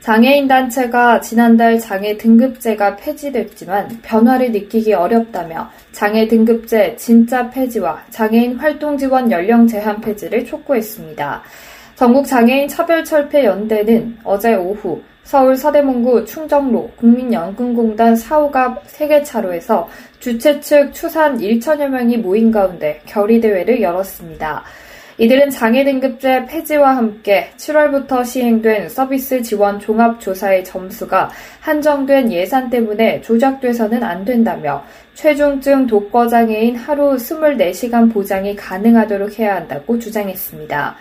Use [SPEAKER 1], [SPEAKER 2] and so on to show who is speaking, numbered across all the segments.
[SPEAKER 1] 장애인 단체가 지난달 장애 등급제가 폐지됐지만 변화를 느끼기 어렵다며 장애 등급제 진짜 폐지와 장애인 활동 지원 연령 제한 폐지를 촉구했습니다. 전국 장애인 차별 철폐 연대는 어제 오후 서울 서대문구 충정로 국민연금공단 사호갑 세계차로에서 주최 측 추산 1천여 명이 모인 가운데 결의대회를 열었습니다. 이들은 장애 등급제 폐지와 함께 7월부터 시행된 서비스 지원 종합조사의 점수가 한정된 예산 때문에 조작돼서는 안 된다며 최중증 독거장애인 하루 24시간 보장이 가능하도록 해야 한다고 주장했습니다.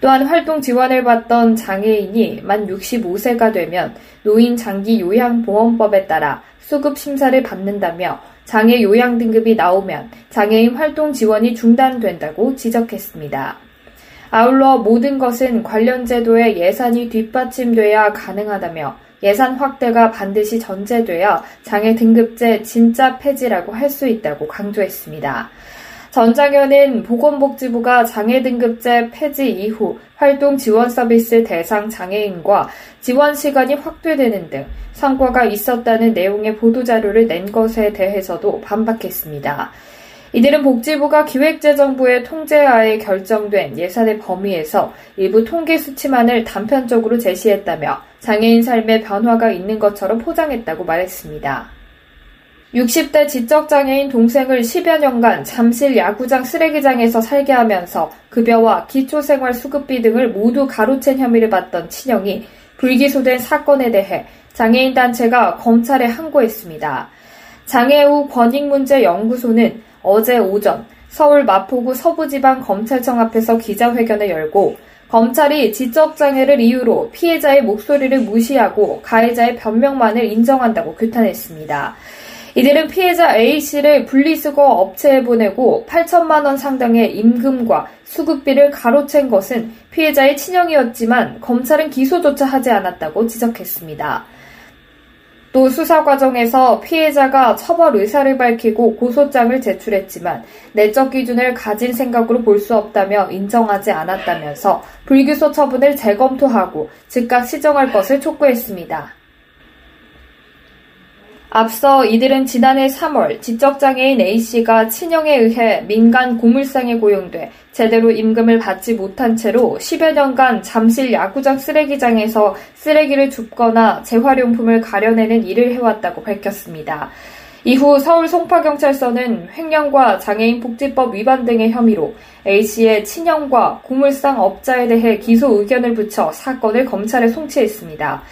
[SPEAKER 1] 또한 활동 지원을 받던 장애인이 만 65세가 되면 노인 장기 요양보험법에 따라 수급 심사를 받는다며 장애 요양 등급이 나오면 장애인 활동 지원이 중단된다고 지적했습니다. 아울러 모든 것은 관련 제도의 예산이 뒷받침돼야 가능하다며 예산 확대가 반드시 전제돼야 장애 등급제 진짜 폐지라고 할 수 있다고 강조했습니다. 전 장현은 보건복지부가 장애 등급제 폐지 이후 활동 지원 서비스 대상 장애인과 지원 시간이 확대되는 등 성과가 있었다는 내용의 보도자료를 낸 것에 대해서도 반박했습니다. 이들은 복지부가 기획재정부의 통제하에 결정된 예산의 범위에서 일부 통계 수치만을 단편적으로 제시했다며 장애인 삶에 변화가 있는 것처럼 포장했다고 말했습니다. 60대 지적장애인 동생을 10여 년간 잠실 야구장 쓰레기장에서 살게 하면서 급여와 기초생활 수급비 등을 모두 가로챈 혐의를 받던 친형이 불기소된 사건에 대해 장애인 단체가 검찰에 항고했습니다. 장애우 권익문제연구소는 어제 오전 서울 마포구 서부지방검찰청 앞에서 기자회견을 열고 검찰이 지적장애를 이유로 피해자의 목소리를 무시하고 가해자의 변명만을 인정한다고 규탄했습니다. 이들은 피해자 A씨를 분리수거 업체에 보내고 8천만 원 상당의 임금과 수급비를 가로챈 것은 피해자의 친형이었지만 검찰은 기소조차 하지 않았다고 지적했습니다. 또 수사 과정에서 피해자가 처벌 의사를 밝히고 고소장을 제출했지만 내적 기준을 가진 생각으로 볼 수 없다며 인정하지 않았다면서 불기소 처분을 재검토하고 즉각 시정할 것을 촉구했습니다. 앞서 이들은 지난해 3월 지적장애인 A씨가 친형에 의해 민간 고물상에 고용돼 제대로 임금을 받지 못한 채로 10여 년간 잠실 야구장 쓰레기장에서 쓰레기를 줍거나 재활용품을 가려내는 일을 해왔다고 밝혔습니다. 이후 서울 송파경찰서는 횡령과 장애인 복지법 위반 등의 혐의로 A씨의 친형과 고물상 업자에 대해 기소 의견을 붙여 사건을 검찰에 송치했습니다.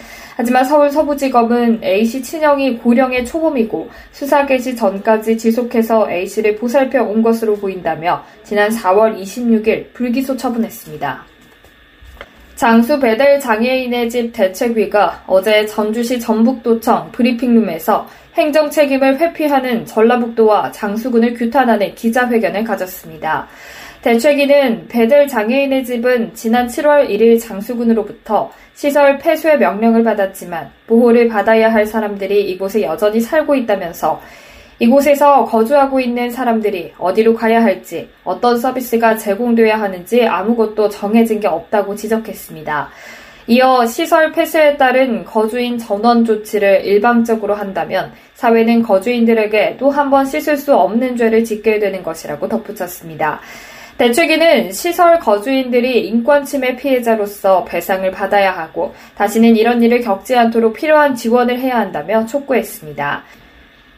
[SPEAKER 1] 하지만 서울 서부지검은 A씨 친형이 고령의 초범이고 수사 개시 전까지 지속해서 A씨를 보살펴 온 것으로 보인다며 지난 4월 26일 불기소 처분했습니다. 장수 배달 장애인의 집 대책위가 어제 전주시 전북도청 브리핑룸에서 행정 책임을 회피하는 전라북도와 장수군을 규탄하는 기자회견을 가졌습니다. 대책위는 배들 장애인의 집은 지난 7월 1일 장수군으로부터 시설 폐쇄 명령을 받았지만 보호를 받아야 할 사람들이 이곳에 여전히 살고 있다면서 이곳에서 거주하고 있는 사람들이 어디로 가야 할지 어떤 서비스가 제공돼야 하는지 아무것도 정해진 게 없다고 지적했습니다. 이어 시설 폐쇄에 따른 거주인 전원 조치를 일방적으로 한다면 사회는 거주인들에게 또 한 번 씻을 수 없는 죄를 짓게 되는 것이라고 덧붙였습니다. 대책위는 시설 거주인들이 인권침해 피해자로서 배상을 받아야 하고 다시는 이런 일을 겪지 않도록 필요한 지원을 해야 한다며 촉구했습니다.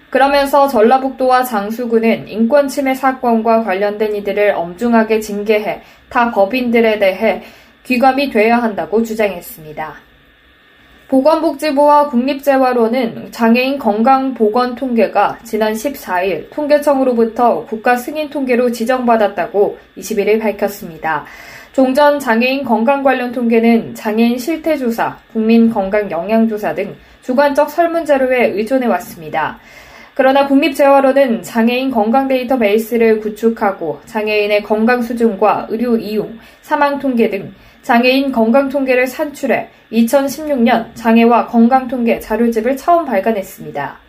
[SPEAKER 1] 그러면서 전라북도와 장수군은 인권침해 사건과 관련된 이들을 엄중하게 징계해 타 법인들에 대해 귀감이 돼야 한다고 주장했습니다. 보건복지부와 국립재활원은 장애인 건강 보건 통계가 지난 14일 통계청으로부터 국가 승인 통계로 지정받았다고 21일 밝혔습니다. 종전 장애인 건강 관련 통계는 장애인 실태조사, 국민 건강 영양조사 등 주관적 설문자료에 의존해 왔습니다. 그러나 국립재활원은 장애인 건강 데이터 베이스를 구축하고 장애인의 건강 수준과 의료 이용, 사망 통계 등 장애인 건강 통계를 산출해 2016년 장애와 건강 통계 자료집을 처음 발간했습니다.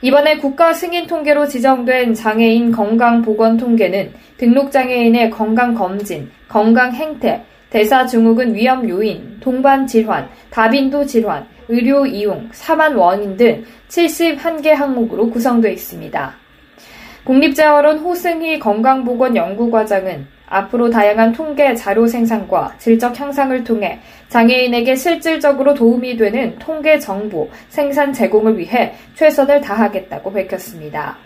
[SPEAKER 1] 이번에 국가 승인 통계로 지정된 장애인 건강 보건 통계는 등록 장애인의 건강 검진, 건강 행태, 대사 증후군 위험 요인, 동반 질환, 다빈도 질환, 의료 이용, 사만 원인 등 71개 항목으로 구성되어 있습니다. 국립재활원 호승희 건강보건연구과장은 앞으로 다양한 통계 자료 생산과 질적 향상을 통해 장애인에게 실질적으로 도움이 되는 통계 정보 생산 제공을 위해 최선을 다하겠다고 밝혔습니다.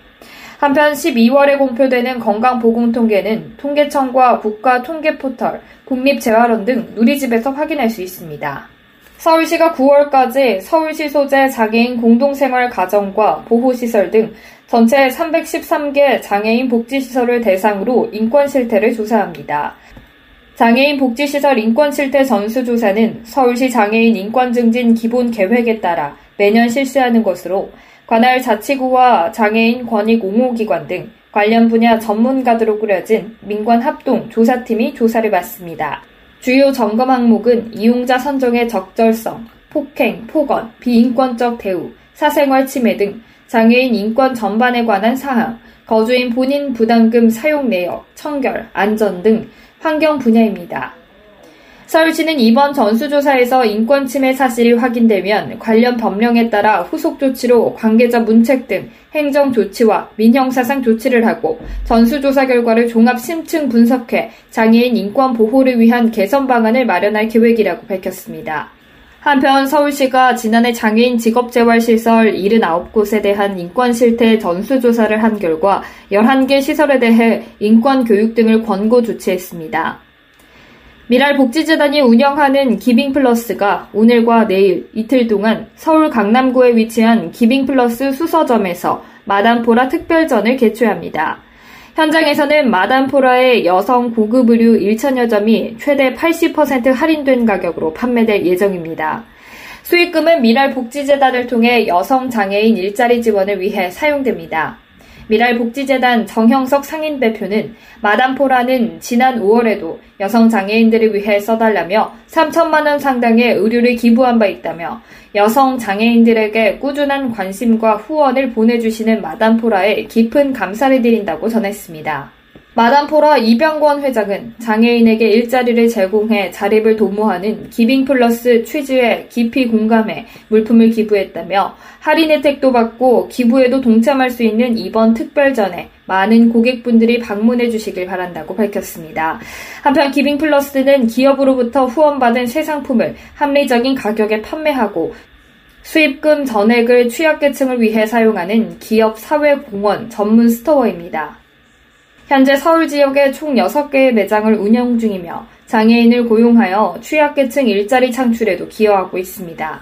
[SPEAKER 1] 한편 12월에 공표되는 건강보건통계는 통계청과 국가통계포털, 국립재활원 등 누리집에서 확인할 수 있습니다. 서울시가 9월까지 서울시 소재 장애인 공동생활 가정과 보호시설 등 전체 313개 장애인 복지시설을 대상으로 인권 실태를 조사합니다. 장애인 복지시설 인권 실태 전수조사는 서울시 장애인 인권 증진 기본 계획에 따라 매년 실시하는 것으로 관할 자치구와 장애인 권익 옹호기관 등 관련 분야 전문가들로 꾸려진 민관 합동 조사팀이 조사를 받습니다. 주요 점검 항목은 이용자 선정의 적절성, 폭행, 폭언, 비인권적 대우, 사생활 침해 등 장애인 인권 전반에 관한 사항, 거주인 본인 부담금 사용 내역, 청결, 안전 등 환경 분야입니다. 서울시는 이번 전수조사에서 인권 침해 사실이 확인되면 관련 법령에 따라 후속 조치로 관계자 문책 등 행정 조치와 민형사상 조치를 하고 전수조사 결과를 종합 심층 분석해 장애인 인권 보호를 위한 개선 방안을 마련할 계획이라고 밝혔습니다. 한편 서울시가 지난해 장애인 직업재활시설 79곳에 대한 인권 실태 전수조사를 한 결과 11개 시설에 대해 인권 교육 등을 권고 조치했습니다. 미랄복지재단이 운영하는 기빙플러스가 오늘과 내일 이틀 동안 서울 강남구에 위치한 기빙플러스 수서점에서 마담포라 특별전을 개최합니다. 현장에서는 마담포라의 여성 고급 의류 1천여 점이 최대 80% 할인된 가격으로 판매될 예정입니다. 수익금은 미랄 복지재단을 통해 여성 장애인 일자리 지원을 위해 사용됩니다. 미랄복지재단 정형석 상임 대표는 마담포라는 지난 5월에도 여성 장애인들을 위해 써달라며 3천만 원 상당의 의류를 기부한 바 있다며 여성 장애인들에게 꾸준한 관심과 후원을 보내주시는 마담포라에 깊은 감사를 드린다고 전했습니다. 마담포라 이병권 회장은 장애인에게 일자리를 제공해 자립을 도모하는 기빙 플러스 취지에 깊이 공감해 물품을 기부했다며 할인 혜택도 받고 기부에도 동참할 수 있는 이번 특별전에 많은 고객분들이 방문해 주시길 바란다고 밝혔습니다. 한편 기빙 플러스는 기업으로부터 후원받은 새 상품을 합리적인 가격에 판매하고 수입금 전액을 취약계층을 위해 사용하는 기업 사회공헌 전문 스토어입니다. 현재 서울 지역에 총 6개의 매장을 운영 중이며 장애인을 고용하여 취약계층 일자리 창출에도 기여하고 있습니다.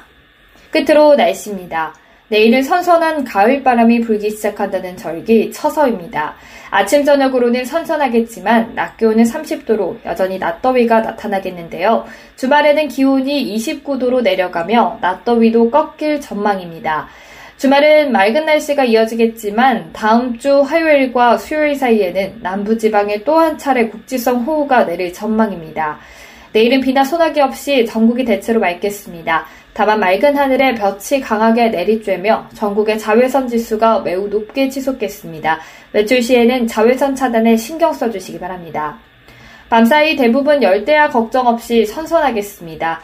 [SPEAKER 1] 끝으로 날씨입니다. 내일은 선선한 가을 바람이 불기 시작한다는 절기 처서입니다. 아침 저녁으로는 선선하겠지만 낮 기온은 30도로 여전히 낮더위가 나타나겠는데요. 주말에는 기온이 29도로 내려가며 낮더위도 꺾일 전망입니다. 주말은 맑은 날씨가 이어지겠지만 다음 주 화요일과 수요일 사이에는 남부지방에 또 한 차례 국지성 호우가 내릴 전망입니다. 내일은 비나 소나기 없이 전국이 대체로 맑겠습니다. 다만 맑은 하늘에 볕이 강하게 내리쬐며 전국의 자외선 지수가 매우 높게 치솟겠습니다. 외출 시에는 자외선 차단에 신경 써주시기 바랍니다. 밤사이 대부분 열대야 걱정 없이 선선하겠습니다.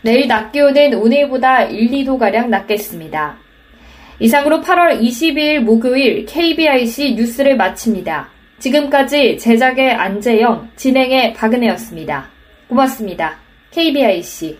[SPEAKER 1] 내일 낮 기온은 오늘보다 1, 2도가량 낮겠습니다. 이상으로 8월 22일 목요일 KBIC 뉴스를 마칩니다. 지금까지 제작의 안재영, 진행의 박은혜였습니다. 고맙습니다. KBIC.